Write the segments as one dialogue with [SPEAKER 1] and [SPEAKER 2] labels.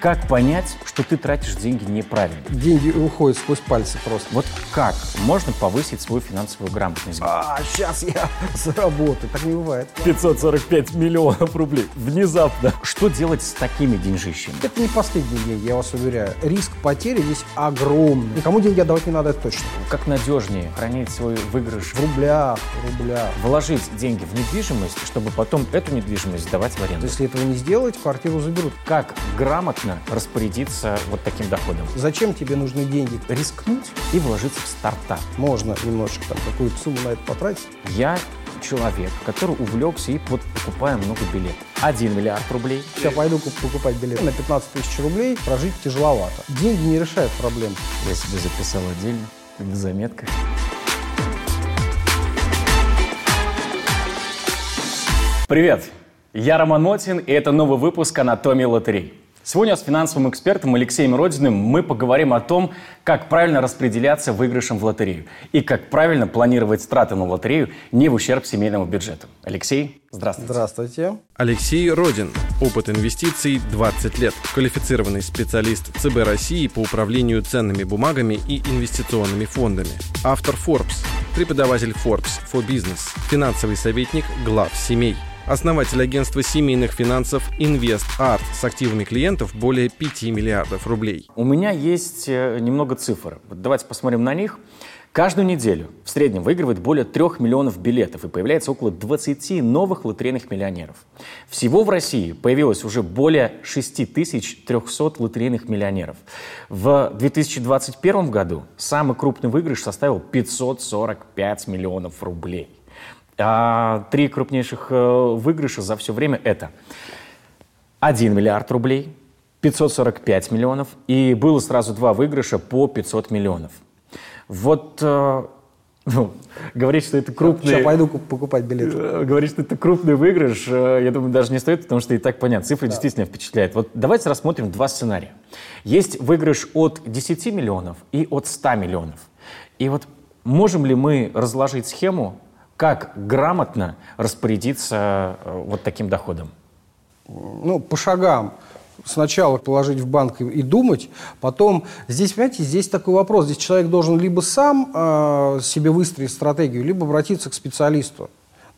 [SPEAKER 1] Как понять, что ты тратишь деньги неправильно?
[SPEAKER 2] Деньги уходят сквозь пальцы просто.
[SPEAKER 1] Вот как можно повысить свою финансовую грамотность?
[SPEAKER 2] А, сейчас я заработаю. Так не бывает.
[SPEAKER 1] 545 миллионов рублей. Внезапно. Что делать с такими деньжищами?
[SPEAKER 2] Это не последние деньги, я вас уверяю. Риск потери здесь огромный. Никому деньги отдавать не надо, это точно.
[SPEAKER 1] Как надежнее хранить свой выигрыш?
[SPEAKER 2] В рублях, в рублях.
[SPEAKER 1] Вложить деньги в недвижимость, чтобы потом эту недвижимость сдавать в аренду.
[SPEAKER 2] Если этого не сделать, квартиру заберут.
[SPEAKER 1] Как грамотно распорядиться вот таким доходом?
[SPEAKER 2] Зачем тебе нужны деньги?
[SPEAKER 1] Рискнуть и вложиться в стартап.
[SPEAKER 2] Можно немножечко там какую-то сумму на это потратить.
[SPEAKER 1] Я человек, который увлекся и вот покупаю много билетов. 1 миллиард рублей.
[SPEAKER 2] Я пойду куп- покупать билет на 15 тысяч рублей, прожить тяжеловато. Деньги не решают проблем.
[SPEAKER 1] Я себе записал отдельно, в заметках. Привет! Я Роман Мотин, и это новый выпуск «Анатомии лотерей». Сегодня с финансовым экспертом Алексеем Родиным мы поговорим о том, как правильно распределяться выигрышем в лотерею и как правильно планировать траты на лотерею не в ущерб семейному бюджету. Алексей, здравствуйте.
[SPEAKER 2] Здравствуйте.
[SPEAKER 3] Алексей Родин. Опыт инвестиций 20 лет. Квалифицированный специалист ЦБ России по управлению ценными бумагами и инвестиционными фондами. Автор Forbes. Преподаватель Forbes for Business. Финансовый советник глав семей. Основатель агентства семейных финансов Invest Art с активами клиентов более 5 миллиардов рублей.
[SPEAKER 1] У меня есть э, немного цифр. Давайте посмотрим на них. Каждую неделю в среднем выигрывает более 3 миллионов билетов и появляется около 20 новых лотерейных миллионеров. Всего в России появилось уже более 6300 лотерейных миллионеров. В 2021 году самый крупный выигрыш составил 545 миллионов рублей. А три крупнейших э, выигрыша за все время это 1 миллиард рублей, 545 миллионов и было сразу два выигрыша по 500 миллионов. Вот э, ну, говорить, что это крупный...
[SPEAKER 2] Сейчас пойду куп- покупать билет.
[SPEAKER 1] Э, Говорить, что это крупный выигрыш, я думаю, даже не стоит, потому что и так понятно. Цифра действительно впечатляет. Вот давайте рассмотрим два сценария. Есть выигрыш от 10 миллионов и от 100 миллионов. И вот можем ли мы разложить схему, как грамотно распорядиться э, вот таким доходом?
[SPEAKER 2] ну, по шагам. Сначала положить в банк и, думать, потом здесь, понимаете, здесь такой вопрос. Здесь человек должен либо сам э, себе выстроить стратегию, либо обратиться к специалисту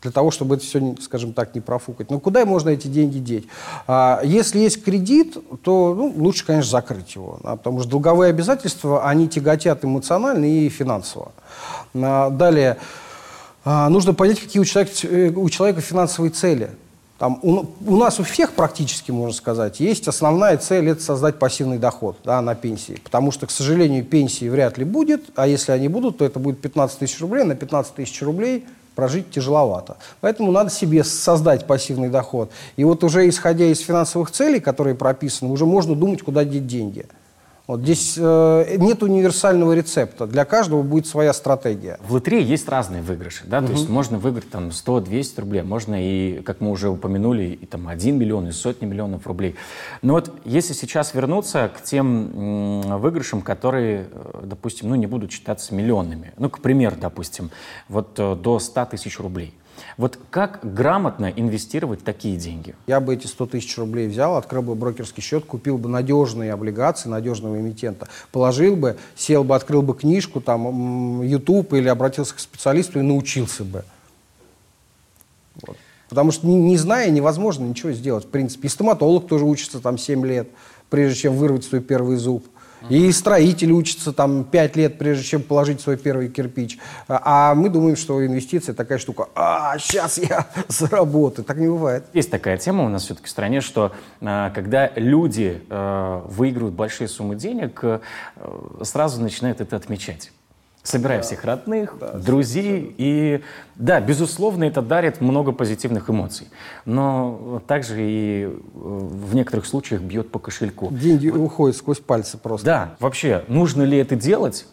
[SPEAKER 2] для того, чтобы это все, скажем так, не профукать. Но куда можно эти деньги деть? А, если есть кредит, то ну, лучше, конечно, закрыть его, да, потому что долговые обязательства, они тяготят эмоционально и финансово. А, далее, нужно понять, какие у человека, э, у человека финансовые цели. Там, у, у нас у всех практически, можно сказать, есть основная цель – это создать пассивный доход да, на пенсии. Потому что, к сожалению, пенсии вряд ли будет, а если они будут, то это будет 15 тысяч рублей. На 15 тысяч рублей прожить тяжеловато. Поэтому надо себе создать пассивный доход. И вот уже исходя из финансовых целей, которые прописаны, уже можно думать, куда деть деньги. Вот здесь э, нет универсального рецепта. Для каждого будет своя стратегия.
[SPEAKER 1] В лотерее есть разные выигрыши, да, то есть можно выиграть там 100-200 рублей, можно и, как мы уже упомянули, и там 1 миллион, и сотни миллионов рублей. Но вот если сейчас вернуться к тем м, выигрышам, которые, э, допустим, ну не будут считаться миллионными, ну, к примеру, допустим, вот э, до 100 тысяч рублей. Вот как грамотно инвестировать такие деньги?
[SPEAKER 2] Я бы эти 100 тысяч рублей взял, открыл бы брокерский счет, купил бы надежные облигации надежного эмитента, положил бы, сел бы, открыл бы книжку, там, YouTube или обратился к специалисту и научился бы. Вот. Потому что не, не зная, невозможно ничего сделать, в принципе. И стоматолог тоже учится там 7 лет, прежде чем вырвать свой первый зуб. И строитель учится там 5 лет, прежде чем положить свой первый кирпич. А, а мы думаем, что инвестиция такая штука. А, сейчас я заработаю. Так не бывает.
[SPEAKER 1] Есть такая тема у нас все-таки в стране, что э, когда люди э, выигрывают большие суммы денег, э, сразу начинают это отмечать. Собирая всех родных, друзей. И да, безусловно, это дарит много позитивных эмоций. Но также и э, в некоторых случаях бьет по кошельку.
[SPEAKER 2] Деньги уходят сквозь пальцы просто.
[SPEAKER 1] Да, вообще, нужно ли это делать?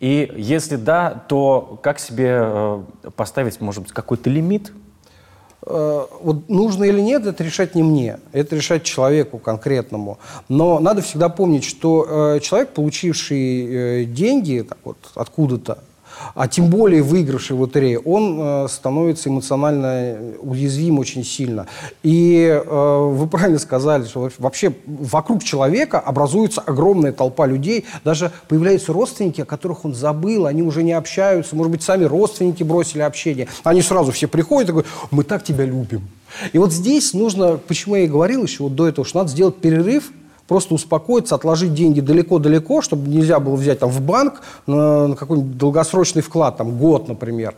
[SPEAKER 1] И если да, то как себе э, поставить, может быть, какой-то лимит?
[SPEAKER 2] Э, вот нужно или нет, это решать не мне, это решать человеку конкретному. Но надо всегда помнить, что э, человек, получивший э, деньги так вот, откуда-то, а тем более выигравший в лотерее, он э, становится эмоционально уязвим очень сильно. И э, вы правильно сказали, что вообще вокруг человека образуется огромная толпа людей, даже появляются родственники, о которых он забыл, они уже не общаются, может быть, сами родственники бросили общение. Они сразу все приходят и говорят, мы так тебя любим. И вот здесь нужно, почему я и говорил еще вот до этого, что надо сделать перерыв, просто успокоиться, отложить деньги далеко-далеко, чтобы нельзя было взять там в банк на, на какой-нибудь долгосрочный вклад, там год, например,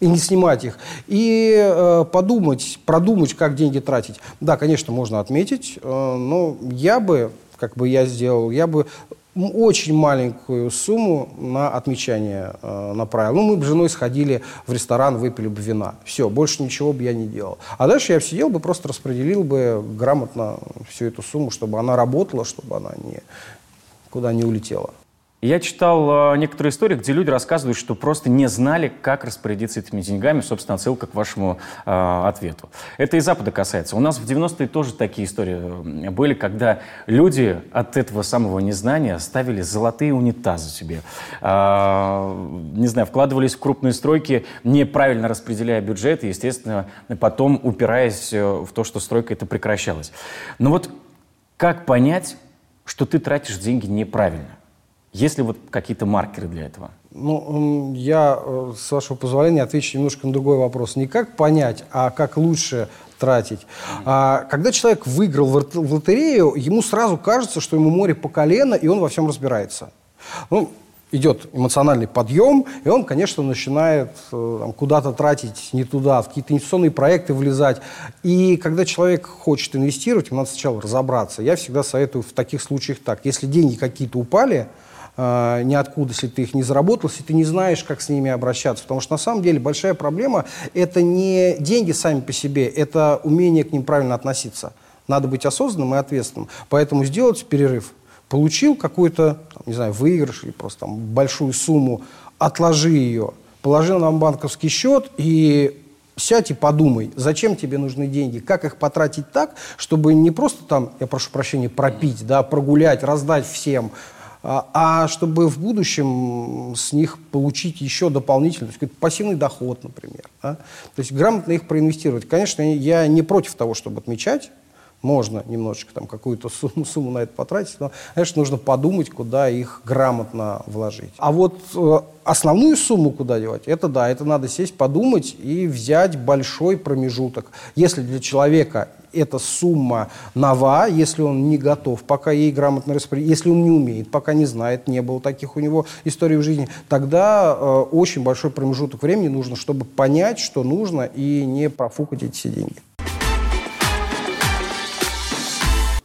[SPEAKER 2] и не снимать их. И э, подумать, продумать, как деньги тратить. Да, конечно, можно отметить, э, но я бы, как бы я сделал, я бы очень маленькую сумму на отмечание э, направил. Ну, мы бы с женой сходили в ресторан, выпили бы вина. Все, больше ничего бы я не делал. А дальше я сидел бы, просто распределил бы грамотно всю эту сумму, чтобы она работала, чтобы она не, куда не улетела.
[SPEAKER 1] Я читал э, некоторые истории, где люди рассказывают, что просто не знали, как распорядиться этими деньгами. Собственно, отсылка к вашему э, ответу. Это и Запада касается. У нас в 90-е тоже такие истории были, когда люди от этого самого незнания ставили золотые унитазы себе. Э, не знаю, вкладывались в крупные стройки, неправильно распределяя бюджет, и, естественно, потом упираясь э, в то, что стройка это прекращалась. Но вот как понять, что ты тратишь деньги неправильно? Есть ли вот какие-то маркеры для этого?
[SPEAKER 2] Ну, я, э, с вашего позволения, отвечу немножко на другой вопрос. Не как понять, а как лучше тратить. А, когда человек выиграл в лотерею, ему сразу кажется, что ему море по колено, и он во всем разбирается. Ну, идет эмоциональный подъем, и он, конечно, начинает э, куда-то тратить не туда, в какие-то инвестиционные проекты влезать. И когда человек хочет инвестировать, ему надо сначала разобраться. Я всегда советую в таких случаях так. Если деньги какие-то упали, э, ниоткуда, если ты их не заработал, если ты не знаешь, как с ними обращаться. Потому что на самом деле большая проблема – это не деньги сами по себе, это умение к ним правильно относиться. Надо быть осознанным и ответственным. Поэтому сделать перерыв. Получил какой-то, не знаю, выигрыш или просто там большую сумму, отложи ее, положил на банковский счет и сядь и подумай, зачем тебе нужны деньги, как их потратить так, чтобы не просто там, я прошу прощения, пропить, да, прогулять, раздать всем, а, а чтобы в будущем с них получить еще дополнительный, то есть пассивный доход, например. Да? То есть грамотно их проинвестировать. Конечно, я не против того, чтобы отмечать, можно немножечко там какую-то сумму, сумму на это потратить, но, конечно, нужно подумать, куда их грамотно вложить. А вот э, основную сумму куда девать, это да, это надо сесть, подумать и взять большой промежуток. Если для человека эта сумма нова, если он не готов пока ей грамотно распределить, если он не умеет, пока не знает, не было таких у него историй в жизни, тогда э, очень большой промежуток времени нужно, чтобы понять, что нужно, и не профукать эти все деньги.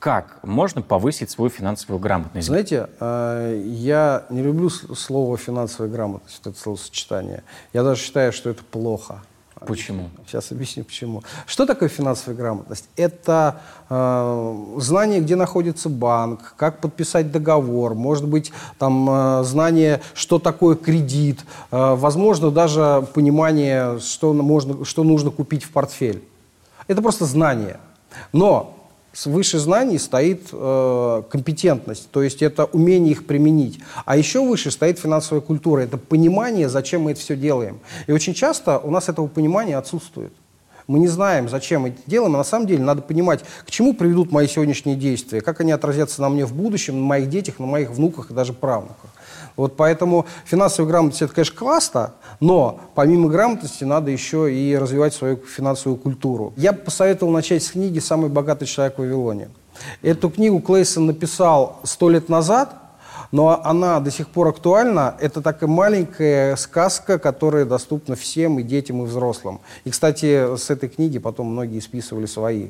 [SPEAKER 1] Как можно повысить свою финансовую грамотность?
[SPEAKER 2] Знаете, э, я не люблю слово финансовая грамотность, это словосочетание. Я даже считаю, что это плохо.
[SPEAKER 1] Почему?
[SPEAKER 2] Сейчас объясню почему. Что такое финансовая грамотность? Это э, знание, где находится банк, как подписать договор, может быть, там э, знание, что такое кредит, э, возможно, даже понимание, что, можно, что нужно купить в портфель. Это просто знание. Но выше знаний стоит э, компетентность, то есть это умение их применить. А еще выше стоит финансовая культура, это понимание, зачем мы это все делаем. И очень часто у нас этого понимания отсутствует. Мы не знаем, зачем мы это делаем, а на самом деле надо понимать, к чему приведут мои сегодняшние действия, как они отразятся на мне в будущем, на моих детях, на моих внуках и даже правнуках. Вот поэтому финансовая грамотность – это, конечно, классно, но помимо грамотности надо еще и развивать свою финансовую культуру. Я бы посоветовал начать с книги «Самый богатый человек в Вавилоне». Эту книгу Клейсон написал сто лет назад, но она до сих пор актуальна. Это такая маленькая сказка, которая доступна всем, и детям, и взрослым. И, кстати, с этой книги потом многие списывали свои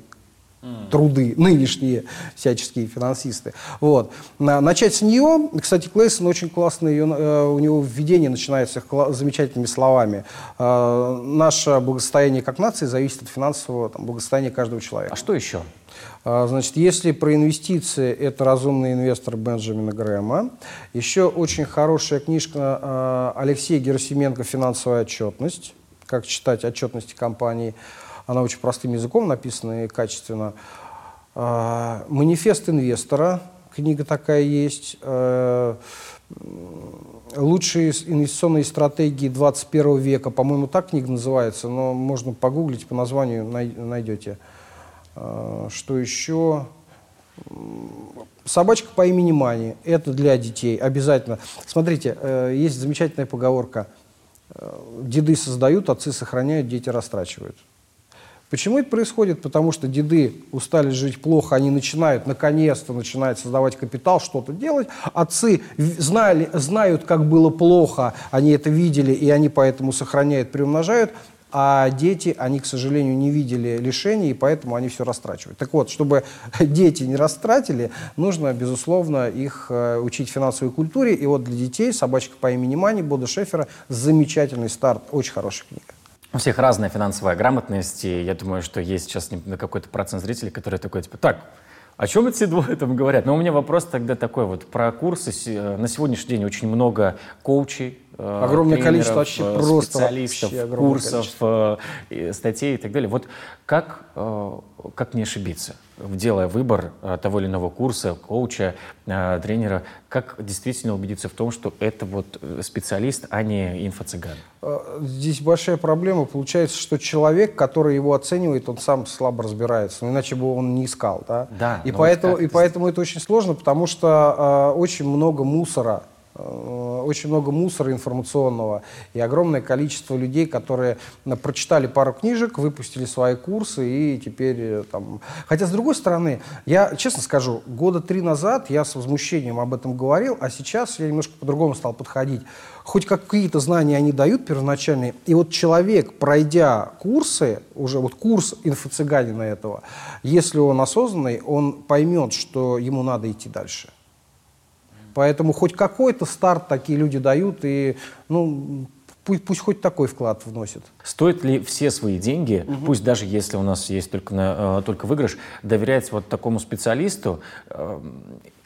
[SPEAKER 2] труды, нынешние всяческие финансисты. Вот. Начать с нее, кстати, Клейсон очень классно, ее, э, у него введение начинается замечательными словами. Э, наше благосостояние как нации зависит от финансового там, благосостояния каждого человека.
[SPEAKER 1] А что еще?
[SPEAKER 2] Э, значит, если про инвестиции, это «Разумный инвестор» Бенджамина Грэма. Еще очень хорошая книжка Алексея Герасименко «Финансовая отчетность», как читать отчетности компании. Она очень простым языком написана и качественно. А, «Манифест инвестора», книга такая есть. Э, Лучшие инвестиционные стратегии 21 века, по-моему, так книга называется, но можно погуглить по названию, найдете. А, что еще? Собачка по имени Мани. Это для детей обязательно. Смотрите, э, есть замечательная поговорка. Э, деды создают, отцы сохраняют, дети растрачивают. Почему это происходит? Потому что деды устали жить плохо, они начинают, наконец-то начинают создавать капитал, что-то делать. Отцы знали, знают, как было плохо, они это видели, и они поэтому сохраняют, приумножают. А дети, они, к сожалению, не видели лишений, и поэтому они все растрачивают. Так вот, чтобы дети не растратили, нужно, безусловно, их э, учить финансовой культуре. И вот для детей «Собачка по имени Мани» Бода Шефера замечательный старт, очень хорошая книга.
[SPEAKER 1] У всех разная финансовая грамотность, и я думаю, что есть сейчас какой-то процент зрителей, которые такой, типа, так, о чем эти двое там говорят? Но у меня вопрос тогда такой вот про курсы. Э, на сегодняшний день очень много коучей,
[SPEAKER 2] э, огромное количество вообще
[SPEAKER 1] э,
[SPEAKER 2] просто
[SPEAKER 1] специалистов, вообще курсов, количество. статей и так далее. Вот как, как не ошибиться? Делая выбор э, того или иного курса, коуча, э, тренера, как действительно убедиться в том, что это вот э, специалист, а не инфо-цыган?
[SPEAKER 2] Здесь большая проблема. Получается, что человек, который его оценивает, он сам слабо разбирается. Ну, иначе бы он не искал. Да?
[SPEAKER 1] Да,
[SPEAKER 2] и, поэтому, вот и поэтому это очень сложно, потому что э, очень много мусора очень много мусора информационного и огромное количество людей, которые э, прочитали пару книжек, выпустили свои курсы и теперь э, там... Хотя, с другой стороны, я честно скажу, года три назад я с возмущением об этом говорил, а сейчас я немножко по-другому стал подходить. Хоть какие-то знания они дают первоначальные, и вот человек, пройдя курсы, уже вот курс инфо-цыганина этого, если он осознанный, он поймет, что ему надо идти дальше. Поэтому хоть какой-то старт такие люди дают, и ну, пусть, пусть хоть такой вклад вносят.
[SPEAKER 1] Стоит ли все свои деньги, угу. пусть даже если у нас есть только, на, э, только выигрыш, доверять вот такому специалисту, э,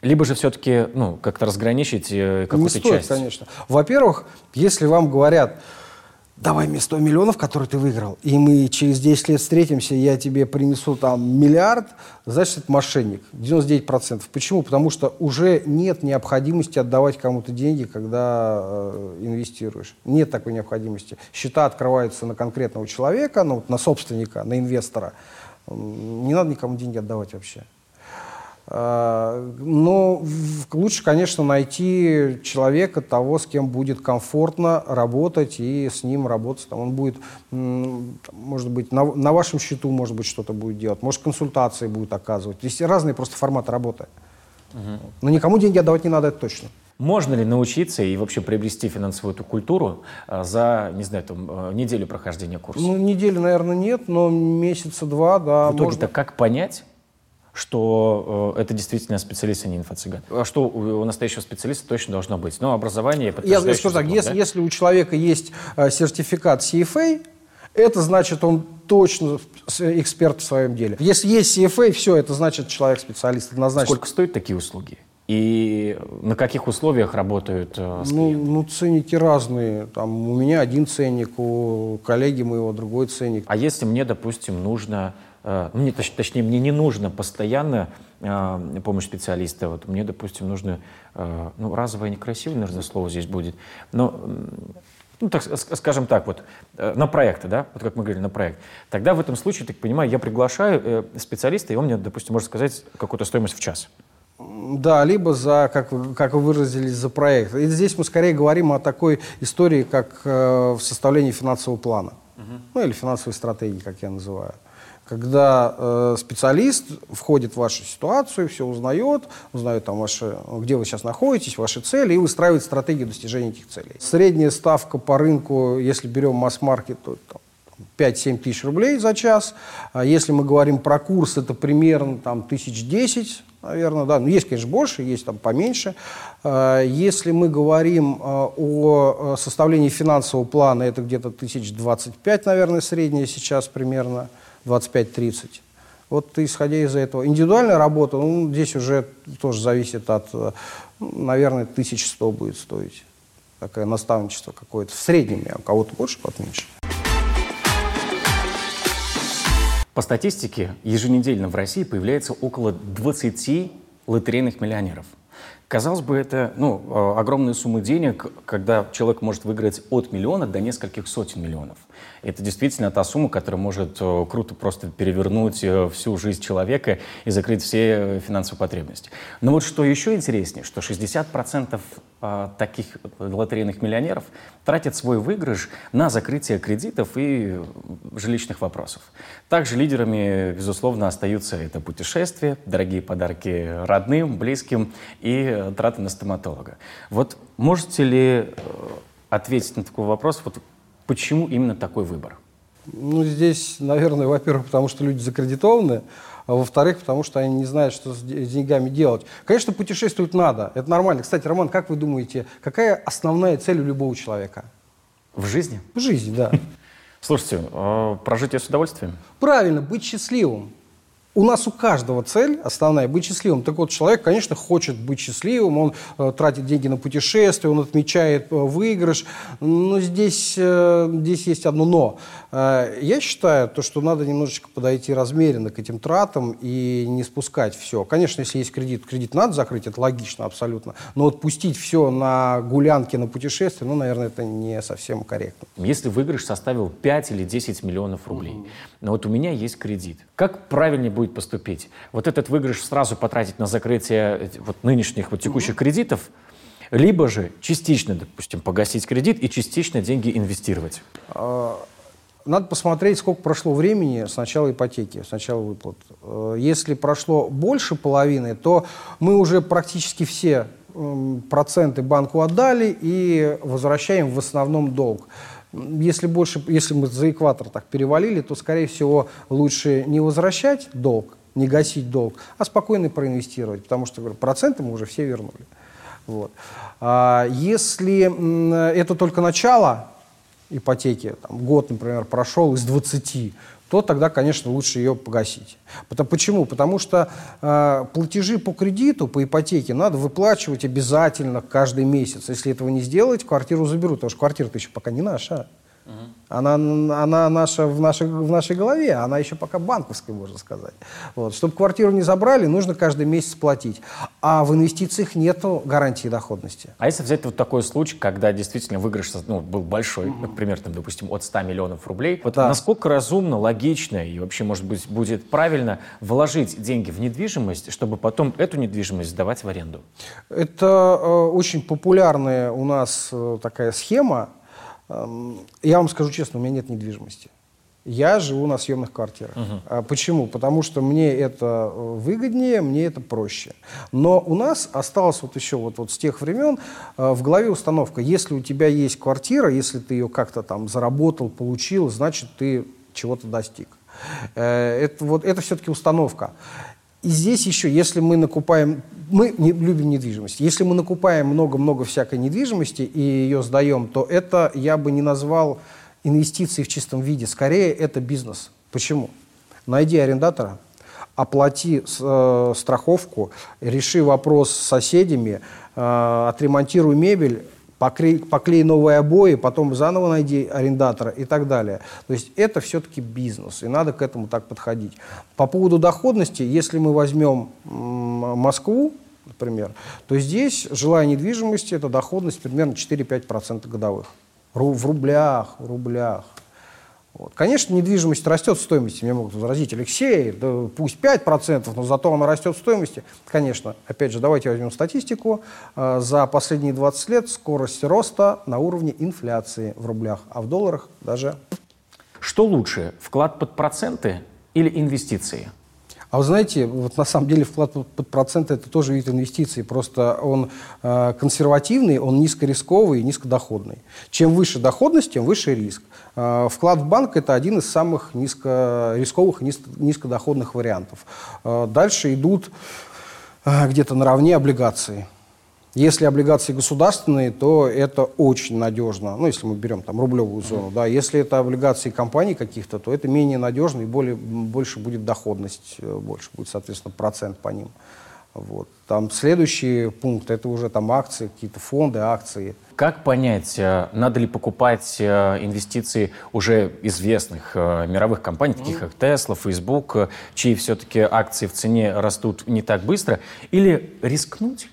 [SPEAKER 1] либо же все-таки ну, как-то разграничить э, какую-то
[SPEAKER 2] часть? Не стоит, конечно. Во-первых, если вам говорят, давай мне 100 миллионов, которые ты выиграл, и мы через 10 лет встретимся, я тебе принесу там миллиард, значит, это мошенник. 99%. Почему? Потому что уже нет необходимости отдавать кому-то деньги, когда э, инвестируешь. Нет такой необходимости. Счета открываются на конкретного человека, ну, на собственника, на инвестора. Не надо никому деньги отдавать вообще. А, но лучше, конечно, найти человека, того, с кем будет комфортно работать, и с ним работать. Там он будет, может быть, на, на вашем счету, может быть, что-то будет делать, может, консультации будет оказывать. Есть разные просто форматы работы. Угу. Но никому деньги отдавать не надо, это точно.
[SPEAKER 1] Можно ли научиться и вообще приобрести финансовую эту культуру а, за, не знаю, там, а, неделю прохождения курса?
[SPEAKER 2] Ну, недели, наверное, нет, но месяца два, да.
[SPEAKER 1] В итоге-то как понять, что э, это действительно специалист, а не инфо-цыган. А что у, настоящего специалиста точно должно быть? Ну, образование,
[SPEAKER 2] Я, скажу так, если, да? если у человека есть э, сертификат CFA, это значит, он точно эксперт в своем деле. Если есть CFA, все, это значит человек специалист однозначно.
[SPEAKER 1] Сколько стоят такие услуги? И на каких условиях работают э, с
[SPEAKER 2] ну, ну, ценники разные. Там, у меня один ценник, у коллеги моего другой ценник.
[SPEAKER 1] А если мне, допустим, нужно мне, точ, точнее, мне не нужно постоянно э, помощь специалиста. Вот мне, допустим, нужно, э, ну, разовое некрасивое, наверное, слово здесь будет, но, ну, так, скажем так, вот, э, на проекты, да, вот как мы говорили, на проект. Тогда в этом случае, так понимаю, я приглашаю э, специалиста, и он мне, допустим, может сказать какую-то стоимость в час.
[SPEAKER 2] Да, либо за, как как вы выразились, за проект. И здесь мы скорее говорим о такой истории, как э, в составлении финансового плана. Угу. Ну, или финансовой стратегии, как я называю когда э, специалист входит в вашу ситуацию, все узнает, узнает, там, ваши, где вы сейчас находитесь, ваши цели, и выстраивает стратегию достижения этих целей. Средняя ставка по рынку, если берем масс-маркет, то 5-7 тысяч рублей за час. А если мы говорим про курс, это примерно там, тысяч десять, наверное, да. Ну, есть, конечно, больше, есть там поменьше. А, если мы говорим а, о составлении финансового плана, это где-то тысяч двадцать пять, наверное, средняя сейчас примерно. 25-30. Вот исходя из этого. Индивидуальная работа, ну, здесь уже тоже зависит от, ну, наверное, 1100 будет стоить. Такое наставничество какое-то. В среднем, у кого-то больше, кого-то меньше.
[SPEAKER 1] По статистике, еженедельно в России появляется около 20 лотерейных миллионеров. Казалось бы, это ну, э, огромные суммы денег, когда человек может выиграть от миллиона до нескольких сотен миллионов. Это действительно та сумма, которая может э, круто просто перевернуть э, всю жизнь человека и закрыть все финансовые потребности. Но вот что еще интереснее, что 60% таких лотерейных миллионеров тратят свой выигрыш на закрытие кредитов и жилищных вопросов. Также лидерами, безусловно, остаются это путешествия, дорогие подарки родным, близким и траты на стоматолога. Вот можете ли э, ответить на такой вопрос, вот почему именно такой выбор?
[SPEAKER 2] Ну, здесь, наверное, во-первых, потому что люди закредитованы, а во-вторых, потому что они не знают, что с деньгами делать. Конечно, путешествовать надо, это нормально. Кстати, Роман, как вы думаете, какая основная цель у любого человека?
[SPEAKER 1] В жизни?
[SPEAKER 2] В жизни, да.
[SPEAKER 1] Слушайте, э, прожитие с удовольствием?
[SPEAKER 2] Правильно, быть счастливым у нас у каждого цель основная – быть счастливым. Так вот, человек, конечно, хочет быть счастливым, он э, тратит деньги на путешествия, он отмечает э, выигрыш, но здесь, э, здесь есть одно «но». Э, я считаю, то, что надо немножечко подойти размеренно к этим тратам и не спускать все. Конечно, если есть кредит, кредит надо закрыть, это логично абсолютно, но отпустить все на гулянки, на путешествия, ну, наверное, это не совсем корректно.
[SPEAKER 1] Если выигрыш составил 5 или 10 миллионов рублей, mm-hmm. но вот у меня есть кредит, как правильнее будет поступить? Вот этот выигрыш сразу потратить на закрытие вот нынешних вот текущих mm-hmm. кредитов, либо же частично, допустим, погасить кредит и частично деньги инвестировать?
[SPEAKER 2] А, надо посмотреть, сколько прошло времени с начала ипотеки, с начала выплат. Э, если прошло больше половины, то мы уже практически все проценты банку отдали и возвращаем в основном долг. Если, больше, если мы за экватор так перевалили, то, скорее всего, лучше не возвращать долг, не гасить долг, а спокойно проинвестировать, потому что говорю, проценты мы уже все вернули. Вот. А если это только начало ипотеки, там, год, например, прошел из 20, то тогда, конечно, лучше ее погасить. Почему? Потому что э, платежи по кредиту, по ипотеке надо выплачивать обязательно каждый месяц. Если этого не сделать, квартиру заберут, потому что квартира-то еще пока не наша. Она, она наша в, нашей, в нашей голове, она еще пока банковская, можно сказать. Вот. Чтобы квартиру не забрали, нужно каждый месяц платить. А в инвестициях нет гарантии доходности.
[SPEAKER 1] А если взять вот такой случай, когда действительно выигрыш ну, был большой, mm-hmm. например, там, допустим, от 100 миллионов рублей, вот да. насколько разумно, логично и вообще, может быть, будет правильно вложить деньги в недвижимость, чтобы потом эту недвижимость сдавать в аренду?
[SPEAKER 2] Это э, очень популярная у нас э, такая схема, я вам скажу честно, у меня нет недвижимости. Я живу на съемных квартирах. Uh-huh. Почему? Потому что мне это э, выгоднее, мне это проще. Но у нас осталось вот еще вот, вот с тех времен э, в голове установка, если у тебя есть квартира, если ты ее как-то там заработал, получил, значит ты чего-то достиг. Э, это, вот, это все-таки установка. И здесь еще, если мы накупаем, мы не, любим недвижимость, если мы накупаем много-много всякой недвижимости и ее сдаем, то это я бы не назвал инвестицией в чистом виде, скорее это бизнес. Почему? Найди арендатора, оплати э, страховку, реши вопрос с соседями, э, отремонтируй мебель, поклей, поклей новые обои, потом заново найди арендатора и так далее. То есть это все-таки бизнес, и надо к этому так подходить. По поводу доходности, если мы возьмем Москву, например, то здесь жилая недвижимость – это доходность примерно 4-5% годовых. В рублях, в рублях. Вот. Конечно, недвижимость растет в стоимости. Мне могут возразить, Алексей, да пусть 5%, но зато она растет в стоимости. Конечно, опять же, давайте возьмем статистику. А, за последние 20 лет скорость роста на уровне инфляции в рублях, а в долларах даже...
[SPEAKER 1] Что лучше, вклад под проценты или инвестиции?
[SPEAKER 2] А вы знаете, вот на самом деле вклад под проценты это тоже вид инвестиций, просто он э, консервативный, он низкорисковый и низкодоходный. Чем выше доходность, тем выше риск. Э, вклад в банк это один из самых низкорисковых и низко, низкодоходных вариантов. Э, дальше идут э, где-то наравне облигации. Если облигации государственные, то это очень надежно. Ну, если мы берем там рублевую зону, да. Если это облигации компаний каких-то, то это менее надежно и более, больше будет доходность, э, больше будет, соответственно, процент по ним. Вот. Там следующий пункт, это уже там акции, какие-то фонды, акции.
[SPEAKER 1] Как понять, э, надо ли покупать э, инвестиции уже известных мировых компаний, таких как Tesla, Facebook, чьи все-таки акции в цене растут не так быстро, или рискнуть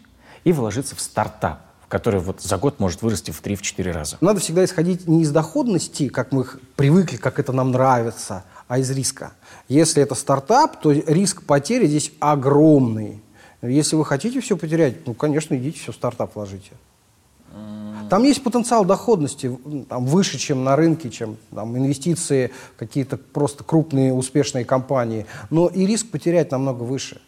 [SPEAKER 1] и вложиться в стартап, который вот за год может вырасти в 3-4 раза?
[SPEAKER 2] Надо всегда исходить не из доходности, как мы привыкли, как это нам нравится, а из риска. Если это стартап, то риск потери здесь огромный. Если вы хотите все потерять, ну, конечно, идите все в стартап вложите. Там есть потенциал доходности там, выше, чем на рынке, чем там, инвестиции какие-то просто крупные успешные компании. Но и риск потерять намного выше.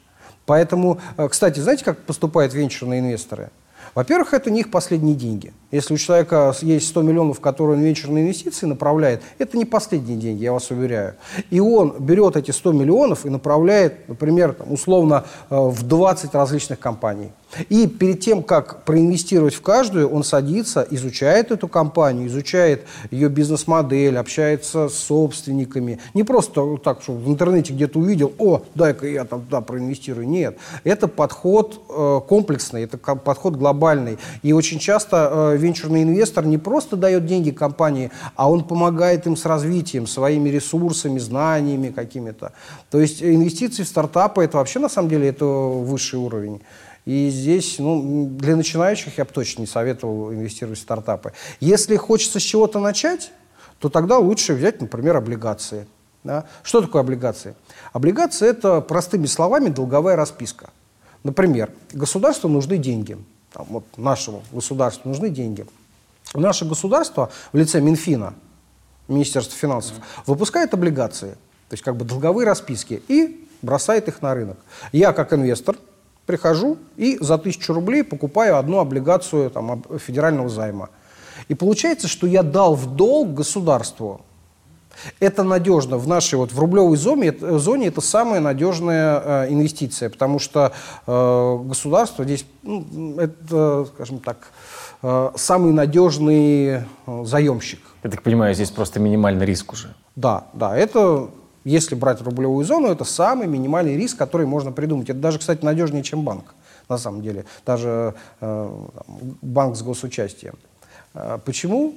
[SPEAKER 2] Поэтому, э, кстати, знаете, как поступают венчурные инвесторы? Во-первых, это не их последние деньги. Если у человека есть 100 миллионов, которые он венчурные инвестиции направляет, это не последние деньги, я вас уверяю. И он берет эти 100 миллионов и направляет, например, там, условно, э, в 20 различных компаний. И перед тем, как проинвестировать в каждую, он садится, изучает эту компанию, изучает ее бизнес-модель, общается с собственниками. Не просто так, что в интернете где-то увидел, о, дай-ка я там да, проинвестирую. Нет. Это подход э, комплексный, это подход глобальный. И очень часто э, венчурный инвестор не просто дает деньги компании, а он помогает им с развитием, своими ресурсами, знаниями какими-то. То есть инвестиции в стартапы, это вообще на самом деле это высший уровень. И здесь, ну, для начинающих я бы точно не советовал инвестировать в стартапы. Если хочется с чего-то начать, то тогда лучше взять, например, облигации. Да? Что такое облигации? Облигации – это, простыми словами, долговая расписка. Например, государству нужны деньги. Там, вот нашему государству нужны деньги. Наше государство в лице Минфина, Министерства финансов, выпускает облигации, то есть как бы долговые расписки, и бросает их на рынок. Я, как инвестор, прихожу и за тысячу рублей покупаю одну облигацию там, федерального займа. И получается, что я дал в долг государству. Это надежно. В нашей вот, в рублевой зоне, зоне это самая надежная э, инвестиция, потому что э, государство здесь, ну, это, скажем так, э, самый надежный э, заемщик.
[SPEAKER 1] Я так понимаю, здесь просто минимальный риск уже.
[SPEAKER 2] Да, да, это если брать рублевую зону, это самый минимальный риск, который можно придумать. Это даже, кстати, надежнее, чем банк, на самом деле. Даже э, банк с госучастием. Э, почему?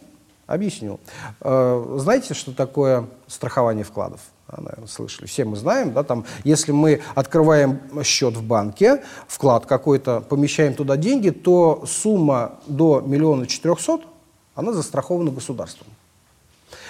[SPEAKER 2] Объясню. Э, знаете, что такое страхование вкладов? наверное, слышали. Все мы знаем, да, там, если мы открываем счет в банке, вклад какой-то, помещаем туда деньги, то сумма до миллиона четырехсот, она застрахована государством.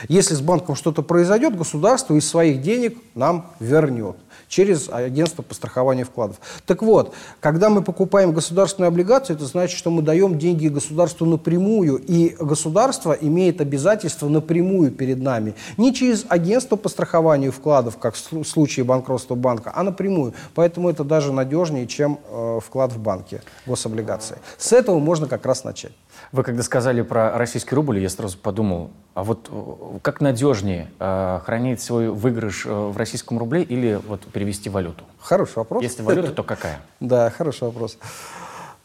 [SPEAKER 2] Если с банком что-то произойдет, государство из своих денег нам вернет через агентство по страхованию вкладов. Так вот, когда мы покупаем государственную облигацию, это значит, что мы даем деньги государству напрямую, и государство имеет обязательство напрямую перед нами. Не через агентство по страхованию вкладов, как в случае банкротства банка, а напрямую. Поэтому это даже надежнее, чем э, вклад в банке, гособлигации. С этого можно как раз начать.
[SPEAKER 1] Вы когда сказали про российский рубль, я сразу подумал, а вот э, как надежнее э, хранить свой выигрыш э, в российском рубле или вот перевести валюту?
[SPEAKER 2] Хороший вопрос.
[SPEAKER 1] Если валюта, то какая?
[SPEAKER 2] Да, хороший вопрос.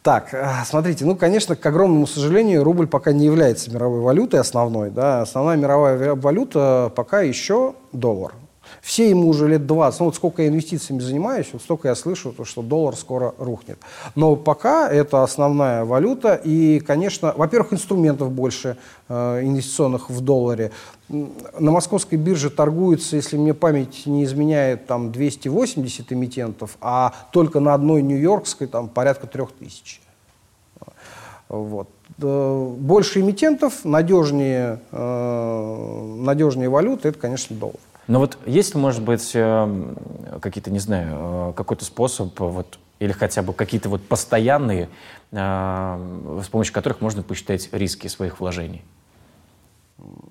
[SPEAKER 2] Так, э, смотрите, ну, конечно, к огромному сожалению, рубль пока не является мировой валютой основной. Да? Основная мировая валюта пока еще доллар. Все ему уже лет 20. Ну, вот сколько я инвестициями занимаюсь, вот столько я слышу, то, что доллар скоро рухнет. Но пока это основная валюта. И, конечно, во-первых, инструментов больше э, инвестиционных в долларе. На московской бирже торгуется, если мне память не изменяет, там 280 эмитентов, а только на одной нью-йоркской там порядка 3000. Вот. Больше эмитентов, надежнее, э, надежнее валюты, это, конечно, доллар.
[SPEAKER 1] Но вот есть, может быть, э, какие-то, не знаю, э, какой-то способ, вот, или хотя бы какие-то вот постоянные, э, с помощью которых можно посчитать риски своих вложений?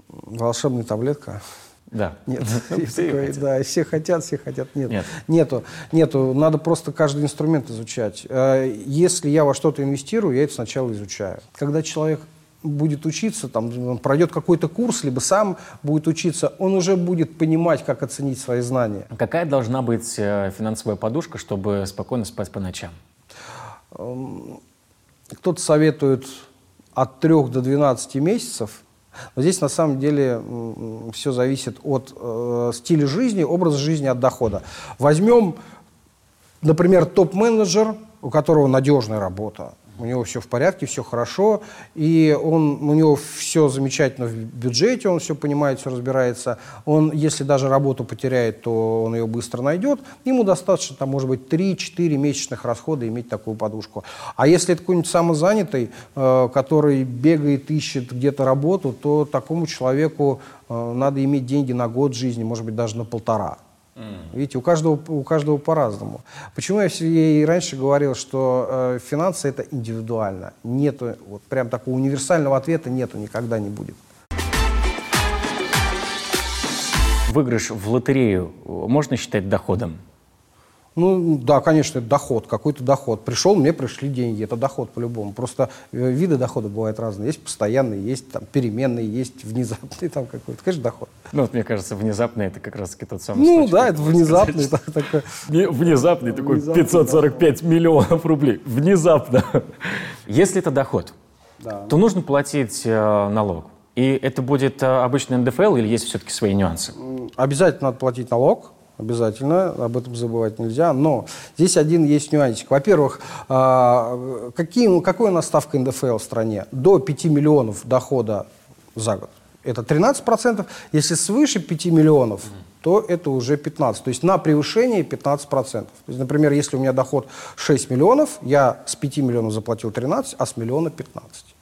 [SPEAKER 2] Волшебная таблетка?
[SPEAKER 1] Да.
[SPEAKER 2] Нет. все да, все хотят, все хотят. Нет. Нет. Нету. Нету. Надо просто каждый инструмент изучать. Если я во что-то инвестирую, я это сначала изучаю. Когда человек будет учиться, там, пройдет какой-то курс, либо сам будет учиться, он уже будет понимать, как оценить свои знания.
[SPEAKER 1] Какая должна быть э, финансовая подушка, чтобы спокойно спать по ночам?
[SPEAKER 2] Эм, кто-то советует от 3 до 12 месяцев. Но здесь на самом деле все зависит от э, стиля жизни, образа жизни, от дохода. Возьмем, например, топ-менеджер, у которого надежная работа, У него все в порядке, все хорошо, и он, у него все замечательно в бюджете, он все понимает, все разбирается. Он, если даже работу потеряет, то он ее быстро найдет. Ему достаточно, там, может быть, 3-4 месячных расхода иметь такую подушку. А если это какой-нибудь самозанятый, э, который бегает, ищет где-то работу, то такому человеку э, надо иметь деньги на год жизни, может быть, даже на полтора. Видите, у каждого, у каждого по-разному. Почему я, и раньше говорил, что э, финансы это индивидуально. Нету, вот прям такого универсального ответа нету, никогда не будет.
[SPEAKER 1] Выигрыш в лотерею можно считать доходом?
[SPEAKER 2] Ну, да, конечно, это доход, какой-то доход. Пришел, мне пришли деньги, это доход по-любому. Просто э, виды дохода бывают разные. Есть постоянные, есть там переменные, есть внезапный там какой-то. Конечно, доход.
[SPEAKER 1] Ну, вот мне кажется, внезапный это как раз-таки тот самый
[SPEAKER 2] Ну, случай, да, это внезапный.
[SPEAKER 1] Сказать, такой, внезапный такой 545 миллионов рублей. Внезапно. Если это доход, да. то нужно платить э, налог. И это будет э, обычный НДФЛ или есть все-таки свои нюансы?
[SPEAKER 2] Обязательно надо платить налог обязательно, об этом забывать нельзя. Но здесь один есть нюансик. Во-первых, а, какие, какой у нас ставка НДФЛ в стране? До 5 миллионов дохода за год. Это 13%. Если свыше 5 миллионов, то это уже 15. То есть на превышение 15%. То есть, например, если у меня доход 6 миллионов, я с 5 миллионов заплатил 13, а с миллиона 15.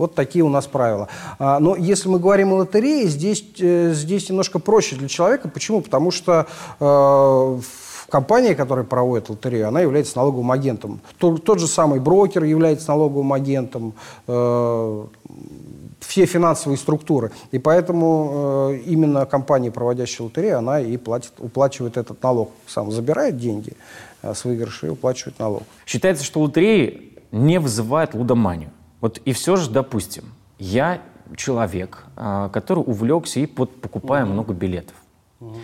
[SPEAKER 2] Вот такие у нас правила. А, но если мы говорим о лотерее, здесь, э, здесь немножко проще для человека. Почему? Потому что э, компания, которая проводит лотерею, она является налоговым агентом. Тот, же самый брокер является налоговым агентом, э, все финансовые структуры. И поэтому э, именно компания, проводящая лотерею, она и платит, уплачивает этот налог. Сам забирает деньги э, с выигрыша и уплачивает налог.
[SPEAKER 1] Считается, что лотереи не вызывают лудоманию. Вот и все же, допустим, я человек, а, который увлекся и под, покупаю угу. много билетов. Угу.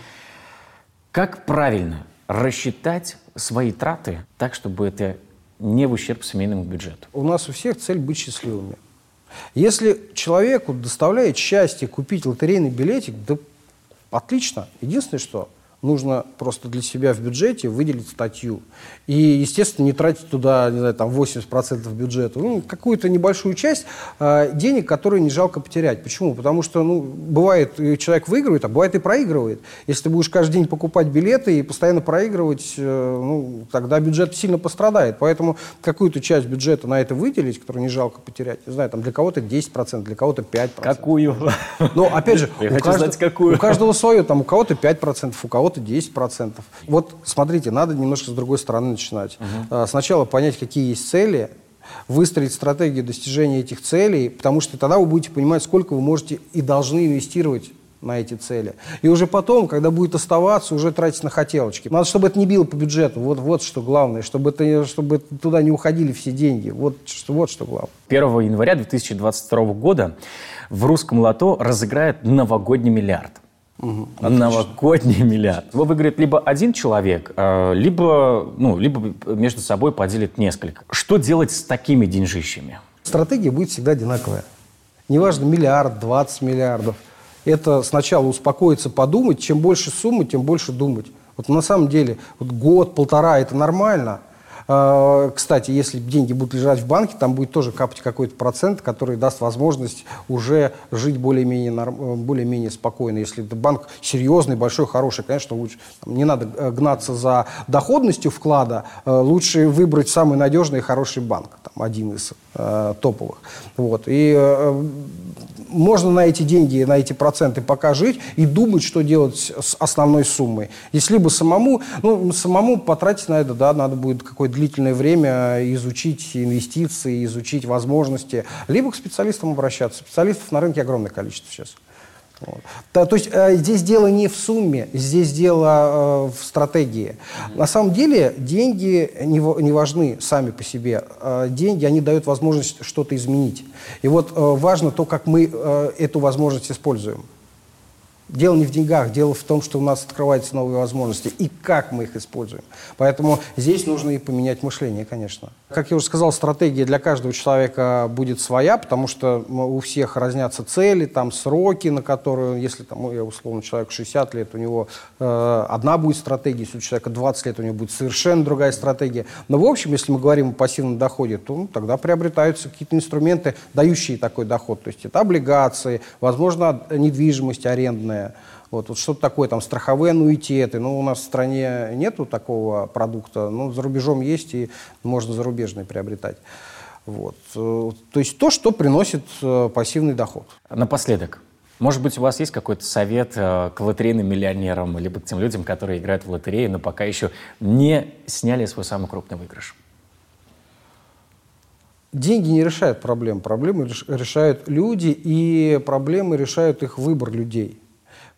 [SPEAKER 1] Как правильно рассчитать свои траты так, чтобы это не в ущерб семейному бюджету?
[SPEAKER 2] У нас у всех цель быть счастливыми. Если человеку доставляет счастье купить лотерейный билетик, да отлично. Единственное, что нужно просто для себя в бюджете выделить статью. И, естественно, не тратить туда, не знаю, там 80% бюджета. Ну, какую-то небольшую часть э, денег, которые не жалко потерять. Почему? Потому что, ну, бывает, человек выигрывает, а бывает и проигрывает. Если ты будешь каждый день покупать билеты и постоянно проигрывать, э, ну, тогда бюджет сильно пострадает. Поэтому какую-то часть бюджета на это выделить, которую не жалко потерять, не знаю, там для кого-то 10%, для кого-то 5%.
[SPEAKER 1] Какую?
[SPEAKER 2] Ну, опять же,
[SPEAKER 1] Я у, каждого, знать, какую.
[SPEAKER 2] у каждого свое, там, у кого-то 5%, у кого-то кого-то 10%. Вот смотрите, надо немножко с другой стороны начинать. Угу. Сначала понять, какие есть цели, выстроить стратегию достижения этих целей, потому что тогда вы будете понимать, сколько вы можете и должны инвестировать на эти цели. И уже потом, когда будет оставаться, уже тратить на хотелочки. Надо, чтобы это не било по бюджету. Вот, вот что главное, чтобы, это, чтобы туда не уходили все деньги. Вот, что, вот что главное.
[SPEAKER 1] 1 января 2022 года в русском лото разыграет новогодний миллиард. Угу, Новогодний миллиард. Его выиграет либо один человек, э, либо, ну, либо между собой поделит несколько. Что делать с такими деньжищами?
[SPEAKER 2] Стратегия будет всегда одинаковая. Неважно, миллиард, 20 миллиардов. Это сначала успокоиться, подумать. Чем больше суммы, тем больше думать. Вот на самом деле вот год, полтора – это нормально. А, кстати, если деньги будут лежать в банке, там будет тоже капать какой-то процент, который даст возможность уже жить более-менее более спокойно. Если это банк серьезный, большой, хороший, конечно, лучше. Не надо э, гнаться за доходностью вклада, э, лучше выбрать самый надежный и хороший банк, там, один из э, топовых. Вот. И э, можно на эти деньги, на эти проценты пока жить и думать, что делать с основной суммой. Если либо самому, ну, самому потратить на это, да, надо будет какое-то длительное время изучить инвестиции, изучить возможности, либо к специалистам обращаться. Специалистов на рынке огромное количество сейчас. Вот. Да, то есть э, здесь дело не в сумме, здесь дело э, в стратегии. Mm-hmm. На самом деле деньги не, не важны сами по себе. Э, деньги, они дают возможность что-то изменить. И вот э, важно то, как мы э, эту возможность используем. Дело не в деньгах, дело в том, что у нас открываются новые возможности и как мы их используем. Поэтому здесь нужно и поменять мышление, конечно. Как я уже сказал, стратегия для каждого человека будет своя, потому что у всех разнятся цели, там сроки, на которые, если там, ну, я условно человек 60 лет, у него э, одна будет стратегия, если у человека 20 лет, у него будет совершенно другая стратегия. Но в общем, если мы говорим о пассивном доходе, то ну, тогда приобретаются какие-то инструменты, дающие такой доход. То есть это облигации, возможно, недвижимость арендная, вот, вот что-то такое, там, страховые аннуитеты. Ну, у нас в стране нету такого продукта, но за рубежом есть, и можно зарубежные приобретать. Вот. Э, то есть то, что приносит э, пассивный доход.
[SPEAKER 1] Напоследок, может быть, у вас есть какой-то совет э, к лотерейным миллионерам, либо к тем людям, которые играют в лотереи, но пока еще не сняли свой самый крупный выигрыш?
[SPEAKER 2] Деньги не решают проблем. Проблемы решают люди, и проблемы решают их выбор людей.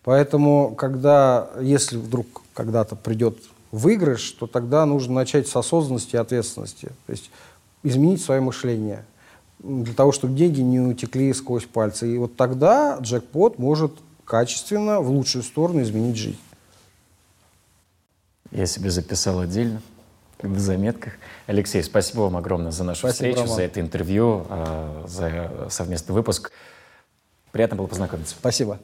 [SPEAKER 2] Поэтому, когда, если вдруг когда-то придет выигрыш, то тогда нужно начать с осознанности и ответственности. То есть изменить свое мышление для того, чтобы деньги не утекли сквозь пальцы. И вот тогда джекпот может качественно, в лучшую сторону изменить жизнь.
[SPEAKER 1] Я себе записал отдельно в заметках. Алексей, спасибо вам огромное за нашу спасибо, встречу, Роман. за это интервью, а, за совместный выпуск. Приятно было познакомиться.
[SPEAKER 2] Спасибо.